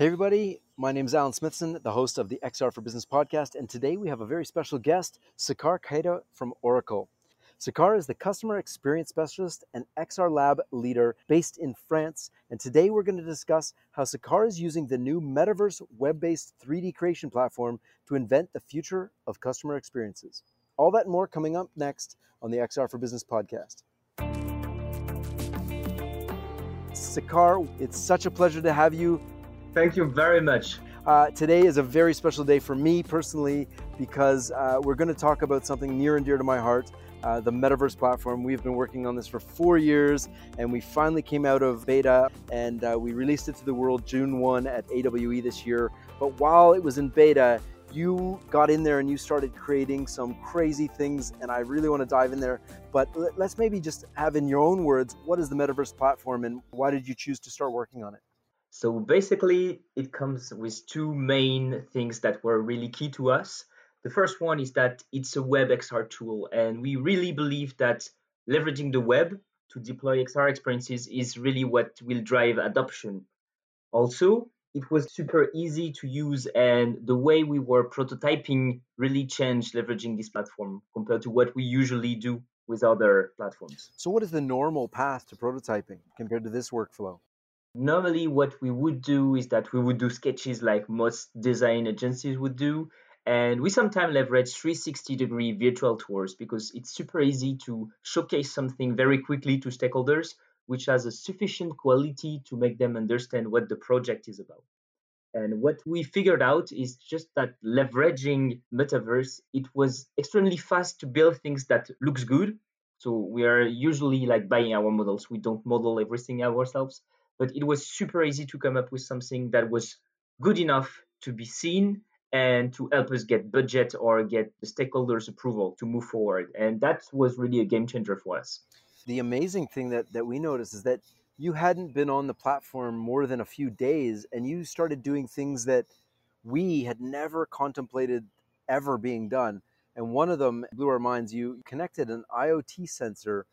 Hey, everybody. My name is Alan Smithson, the host of the XR for Business podcast. And today we have a very special guest, Sakar Kaida from Oracle. Sakar is the customer experience specialist and XR lab leader based in France. And today we're going to discuss how Sakar is using the new MetaVRse web based 3D creation platform to invent the future of customer experiences. All that and more coming up next on the XR for Business podcast. Sakar, it's such a pleasure to have you Thank you very much. Uh, today is a very special day for me personally because uh, we're going to talk about something near and dear to my heart. Uh, the MetaVRse platform. We've been working on this for four years and we finally came out of beta and uh, we released it to the world June 1 at AWE this year. But while it was in beta, you got in there and you started creating some crazy things and i really want to dive in there but let's maybe just have in your own words what is the MetaVRse platform and why did you choose to start working on it so basically, it comes with two main things that were really key to us. The first one is that it's a web XR tool, and we really believe that leveraging the web to deploy XR experiences is really what will drive adoption. Also, it was super easy to use, and the way we were prototyping really changed leveraging this platform compared to what we usually do with other platforms. So, what is the normal path to prototyping compared to this workflow? Normally, what we would do is that we would do sketches like most design agencies would do. And we sometimes leverage 360 degree virtual tours because it's super easy to showcase something very quickly to stakeholders, which has a sufficient quality to make them understand what the project is about. And what we figured out is just that leveraging MetaVRse, it was extremely fast to build things that looks good. So we are usually like buying our models. We don't model everything ourselves but it was super easy to come up with something that was good enough to be seen and to help us get budget or get the stakeholders approval to move forward. And that was really a game changer for us. The amazing thing that, that we noticed is that you hadn't been on the platform more than a few days and you started doing things that we had never contemplated ever being done. And one of them blew our minds. You connected an iot sensor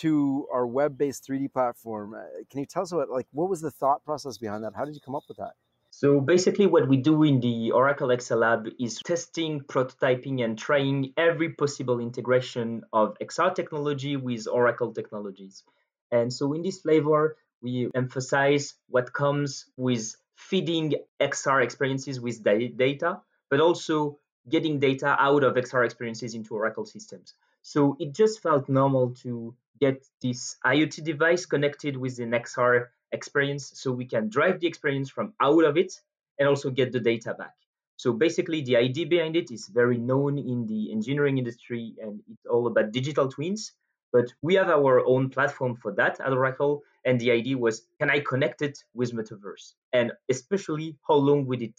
to our web-based 3D platform. Uh, can you tell us what like what was the thought process behind that? How did you come up with that? So basically what we do in the Oracle XR Lab is testing, prototyping and trying every possible integration of XR technology with Oracle technologies. And so in this flavor, we emphasize what comes with feeding XR experiences with data, but also getting data out of XR experiences into Oracle systems. So it just felt normal to get this IoT device connected with an XR experience so we can drive the experience from out of it and also get the data back. So basically, the idea behind it is very known in the engineering industry and it's all about digital twins. But we have our own platform for that at Oracle. And the idea was can I connect it with MetaVRse? And especially, how long would it?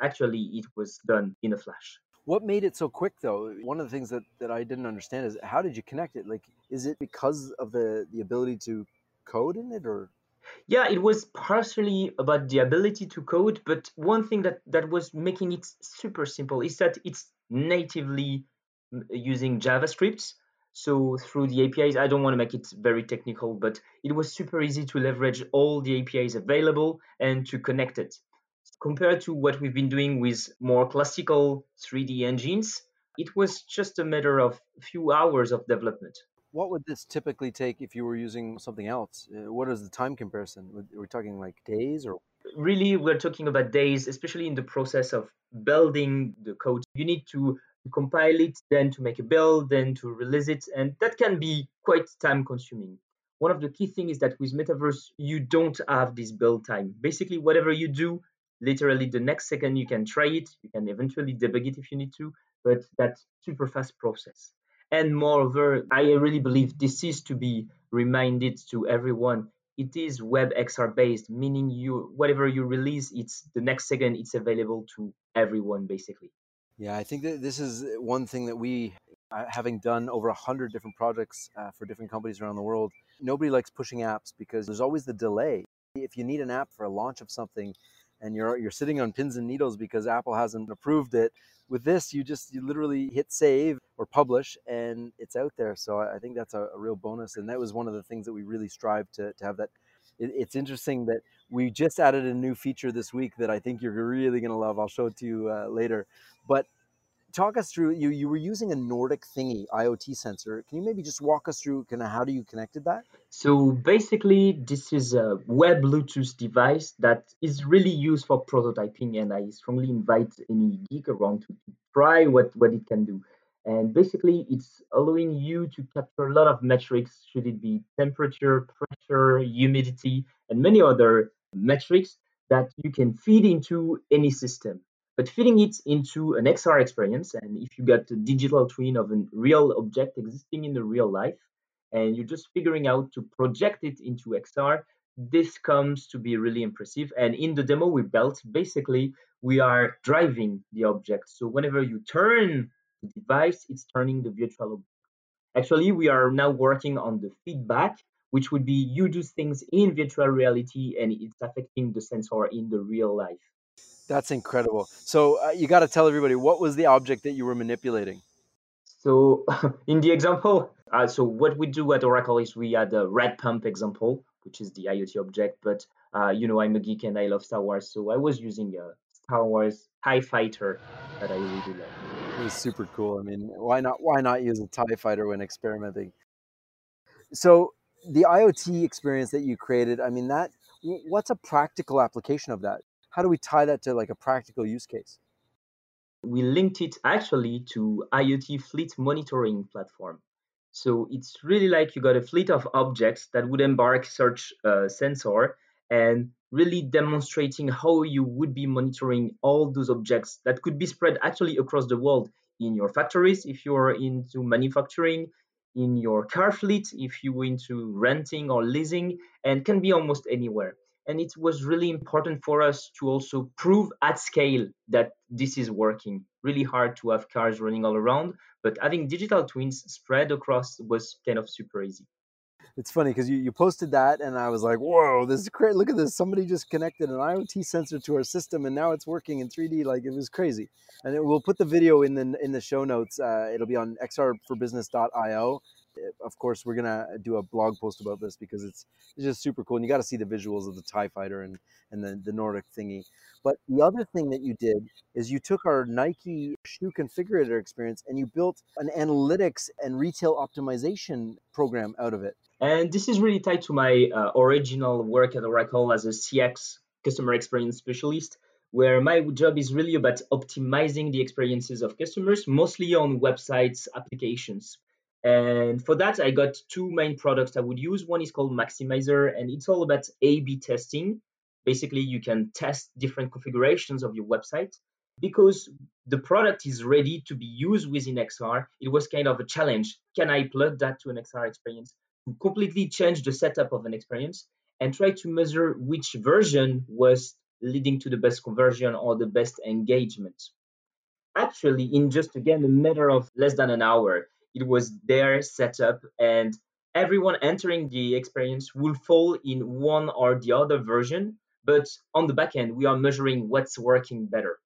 Actually, it was done in a flash. What made it so quick though? One of the things that, that I didn't understand is how did you connect it? Like is it because of the the ability to code in it or yeah, it was partially about the ability to code, but one thing that, that was making it super simple is that it's natively mm, using JavaScript. So through the APIs, I don't want to make it very technical, but it was super easy to leverage all the APIs available and to connect it compared to what we've been doing with more classical 3D engines, it was just a matter of a few hours of development. What would this typically take if you were using something else? Uh, what is the time comparison? We're we talking like days or? Really, we're talking about days, especially in the process of building the code. You need to compile it, then to make a build, then to release it, and that can be quite time consuming. One of the key things is that with MetaVRse, you don't have this build time. Basically, whatever you do, literally the next second you can try it. You can eventually debug it if you need to but that super fast process. And moreover i really believe this is to be reminded to everyone it is web xr based meaning you whatever you release it's the next second it's available to everyone basically. Yeah i think that this is one thing that we uh, having done over a hundred different projects uh, for different companies around the world nobody likes pushing apps because there's always the delay. If you need an app for a launch of something and you're you're sitting on pins and needles because Apple hasn't approved it. With this, you just you literally hit save or publish, and it's out there. So I think that's a, a real bonus, and that was one of the things that we really strive to, to have that it, it's interesting that we just added a new feature this week that I think you're really going to love. I'll show it to you uh, later. But talk us through you you were using a Nordic thingy IoT sensor. Can you maybe just walk us through kind of how do you connected that? So basically, this is a web Bluetooth device that is really used for prototyping, and I strongly invite any geek around to, try what what it can do. And basically, it's allowing you to capture a lot of metrics, should it be temperature, pressure, humidity, and many other metrics that you can feed into any system. But feeding it into an XR experience, and if you got a digital twin of a real object existing in the real life, and you're just figuring out to project it into XR, this comes to be really impressive. And in the demo we built, basically, we are driving the object. So whenever you turn the device, it's turning the virtual object. Actually, we are now working on the feedback, which would be you do things in virtual reality and it's affecting the sensor in the real life. That's incredible. So uh, you got to tell everybody what was the object that you were manipulating. So in the example, uh, so what we do at Oracle is we had a red pump example, which is the IoT object. But uh, you know, I'm a geek and I love Star Wars, so I was using a Star Wars Tie Fighter that I really like. It was super cool. I mean, why not? Why not use a Tie Fighter when experimenting? So the IoT experience that you created, I mean, that what's a practical application of that? How do we tie that to like a practical use case? We linked it actually to IoT fleet monitoring platform. So it's really like you got a fleet of objects that would embark search uh, sensor and really demonstrating how you would be monitoring all those objects that could be spread actually across the world in your factories if you're into manufacturing, in your car fleet if you're into renting or leasing, and can be almost anywhere and it was really important for us to also prove at scale that this is working. Really hard to have cars running all around but having digital twins spread across was kind of super easy. It's funny because you, you posted that and i was like whoa this is great look at this somebody just connected an iot sensor to our system and now it's working in 3d like it was crazy. And it, we'll put the video in the in the show notes uh, it'll be on xrforbusiness.io of course, we're gonna do a blog post about this because it's it's just super cool, and you got to see the visuals of the Tie Fighter and and the the Nordic thingy. But the other thing that you did is you took our Nike shoe configurator experience and you built an analytics and retail optimization program out of it. And this is really tied to my uh, original work at Oracle as a CX customer experience specialist, where my job is really about optimizing the experiences of customers, mostly on websites, applications. And for that, I got two main products I would use. One is called Maxymiser, and it's all about A B testing. Basically, you can test different configurations of your website. Because the product is ready to be used within XR, it was kind of a challenge. Can I plug that to an XR experience? To completely change the setup of an experience and try to measure which version was leading to the best conversion or the best engagement. Actually, in just again a matter of less than an hour, it was their setup and everyone entering the experience will fall in one or the other version but on the back end we are measuring what's working better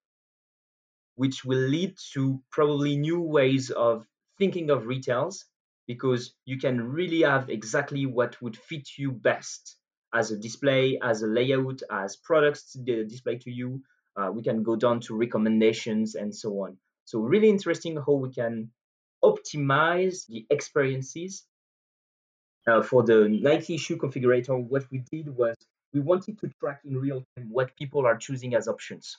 which will lead to probably new ways of thinking of retails because you can really have exactly what would fit you best as a display as a layout as products display to you. Uh, we can go down to recommendations and so on. So really interesting how we can optimize the experiences. Uh, for the Nike shoe configurator, what we did was we wanted to track in real time what people are choosing as options.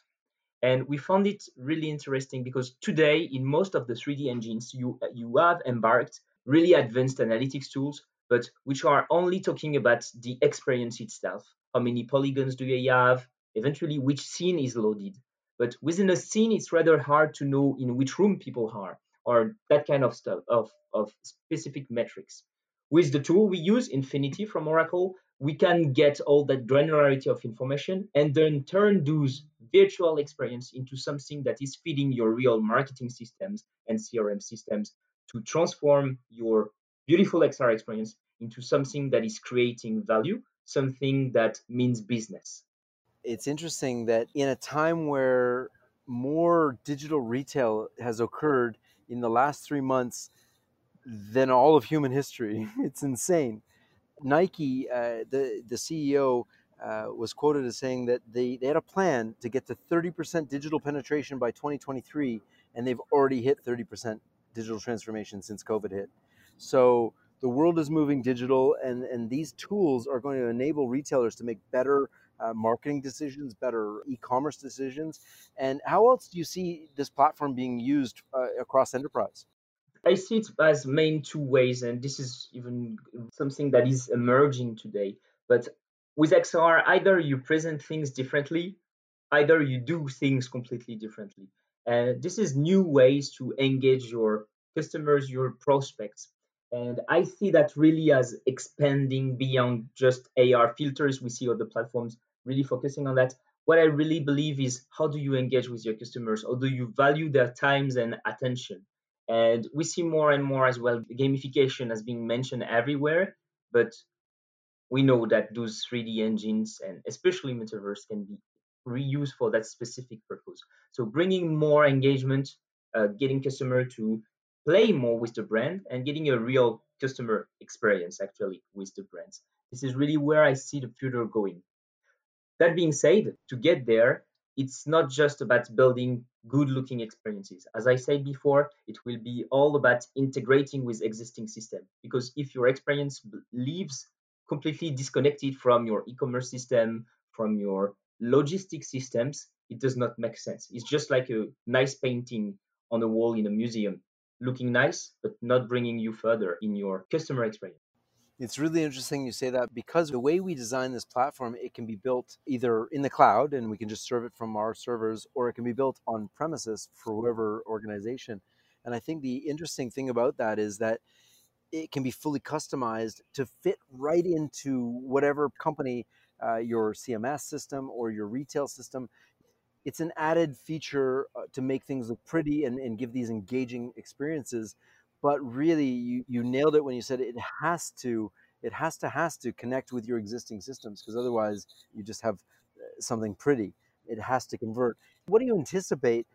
And we found it really interesting because today, in most of the 3D engines, you, you have embarked really advanced analytics tools, but which are only talking about the experience itself. How many polygons do you have? Eventually, which scene is loaded. But within a scene, it's rather hard to know in which room people are or that kind of stuff of, of specific metrics. With the tool we use, Infinity from Oracle, we can get all that granularity of information and then turn those virtual experience into something that is feeding your real marketing systems and CRM systems to transform your beautiful XR experience into something that is creating value, something that means business. It's interesting that in a time where more digital retail has occurred in the last three months than all of human history. It's insane. Nike, uh, the the CEO uh, was quoted as saying that they, they had a plan to get to 30% digital penetration by 2023, and they've already hit 30% digital transformation since COVID hit. So the world is moving digital, and, and these tools are going to enable retailers to make better uh, marketing decisions, better e-commerce decisions. And how else do you see this platform being used uh, across enterprise? I see it as main two ways, and this is even something that is emerging today. But with XR, either you present things differently, either you do things completely differently. And this is new ways to engage your customers, your prospects. And I see that really as expanding beyond just AR filters. We see other platforms really focusing on that. What I really believe is how do you engage with your customers? How do you value their times and attention? And we see more and more as well gamification as being mentioned everywhere, but we know that those 3D engines and especially MetaVRse can be reused for that specific purpose. So bringing more engagement, uh, getting customer to play more with the brand and getting a real customer experience actually with the brands. This is really where I see the future going. That being said, to get there, it's not just about building good looking experiences. As I said before, it will be all about integrating with existing system because if your experience leaves completely disconnected from your e-commerce system, from your logistic systems, it does not make sense. It's just like a nice painting on a wall in a museum, looking nice, but not bringing you further in your customer experience. It's really interesting you say that because the way we design this platform, it can be built either in the cloud and we can just serve it from our servers, or it can be built on premises for whoever organization. And I think the interesting thing about that is that it can be fully customized to fit right into whatever company, uh, your CMS system or your retail system. It's an added feature uh, to make things look pretty and, and give these engaging experiences but really you, you nailed it when you said it has to it has to has to connect with your existing systems because otherwise you just have uh, something pretty. It has to convert. What do you anticipate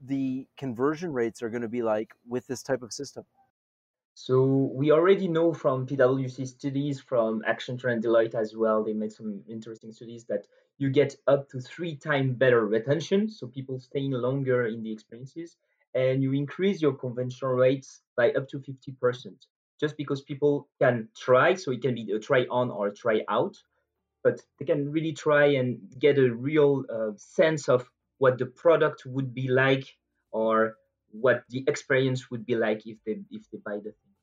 the conversion rates are going to be like with this type of system? So we already know from PwC studies, from Accenture and Deloitte as well, they made some interesting studies that you get up to three times better retention, so people staying longer in the experiences, and you increase your convention rates by up to 50%, just because people can try, so it can be a try on or a try out, but they can really try and get a real uh, sense of what the product would be like or what the experience would be like if they if they buy the thing.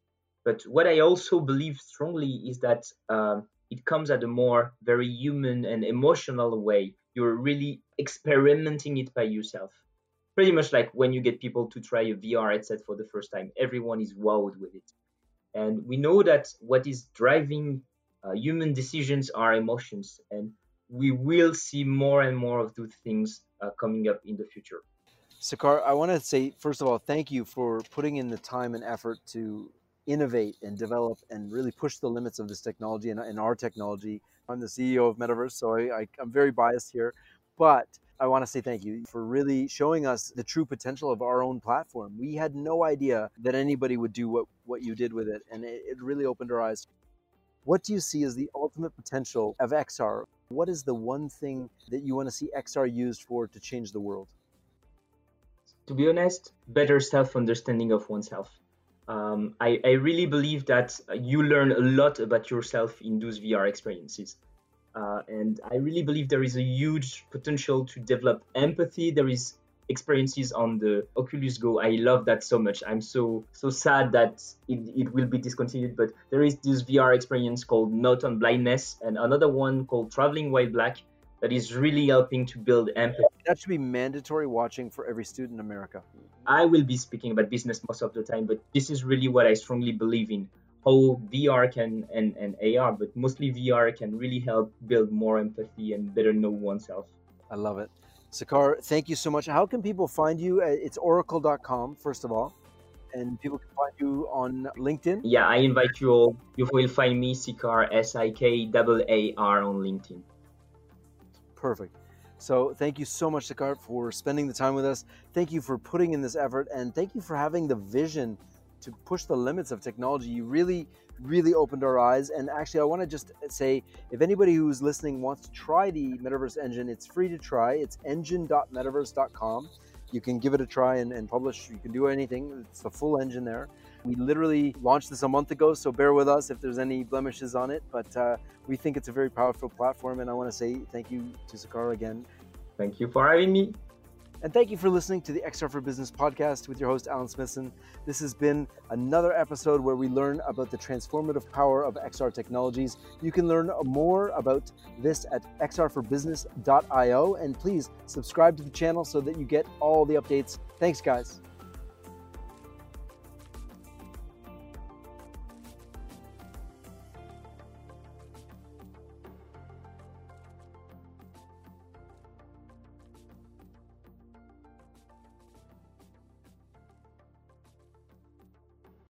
But what I also believe strongly is that uh, it comes at a more very human and emotional way. You're really experimenting it by yourself pretty much like when you get people to try a VR headset for the first time, everyone is wowed with it. And we know that what is driving uh, human decisions are emotions, and we will see more and more of those things uh, coming up in the future. Sakar, I want to say, first of all, thank you for putting in the time and effort to innovate and develop and really push the limits of this technology and, and our technology. I'm the CEO of MetaVRse, so I, I, I'm very biased here. But I want to say thank you for really showing us the true potential of our own platform. We had no idea that anybody would do what, what you did with it, and it, it really opened our eyes. What do you see as the ultimate potential of XR? What is the one thing that you want to see XR used for to change the world? To be honest, better self understanding of oneself. Um, I, I really believe that you learn a lot about yourself in those VR experiences. Uh, and I really believe there is a huge potential to develop empathy. There is experiences on the Oculus Go. I love that so much. I'm so so sad that it, it will be discontinued. But there is this VR experience called Notes on Blindness and another one called Traveling While Black that is really helping to build empathy. That should be mandatory watching for every student in America. I will be speaking about business most of the time, but this is really what I strongly believe in how VR can and, and AR, but mostly VR can really help build more empathy and better know oneself. I love it. Sakar, thank you so much. How can people find you? Uh, it's oracle.com, first of all. And people can find you on LinkedIn. Yeah, I invite you all. You will find me, Sikar, S I K A R, on LinkedIn. Perfect. So thank you so much, Sakar, for spending the time with us. Thank you for putting in this effort, and thank you for having the vision to push the limits of technology. You really really opened our eyes. And actually, I want to just say if anybody who's listening wants to try the MetaVRse engine, it's free to try. It's engine.metavrse.com. You can give it a try and, and publish. You can do anything. It's the full engine there. We literally launched this a month ago, so bear with us if there's any blemishes on it. But uh, we think it's a very powerful platform, and I want to say thank you to Sakar again. Thank you for having me. And thank you for listening to the XR for Business podcast with your host, Alan Smithson. This has been another episode where we learn about the transformative power of XR technologies. You can learn more about this at xrforbusiness.io. And please subscribe to the channel so that you get all the updates. Thanks, guys.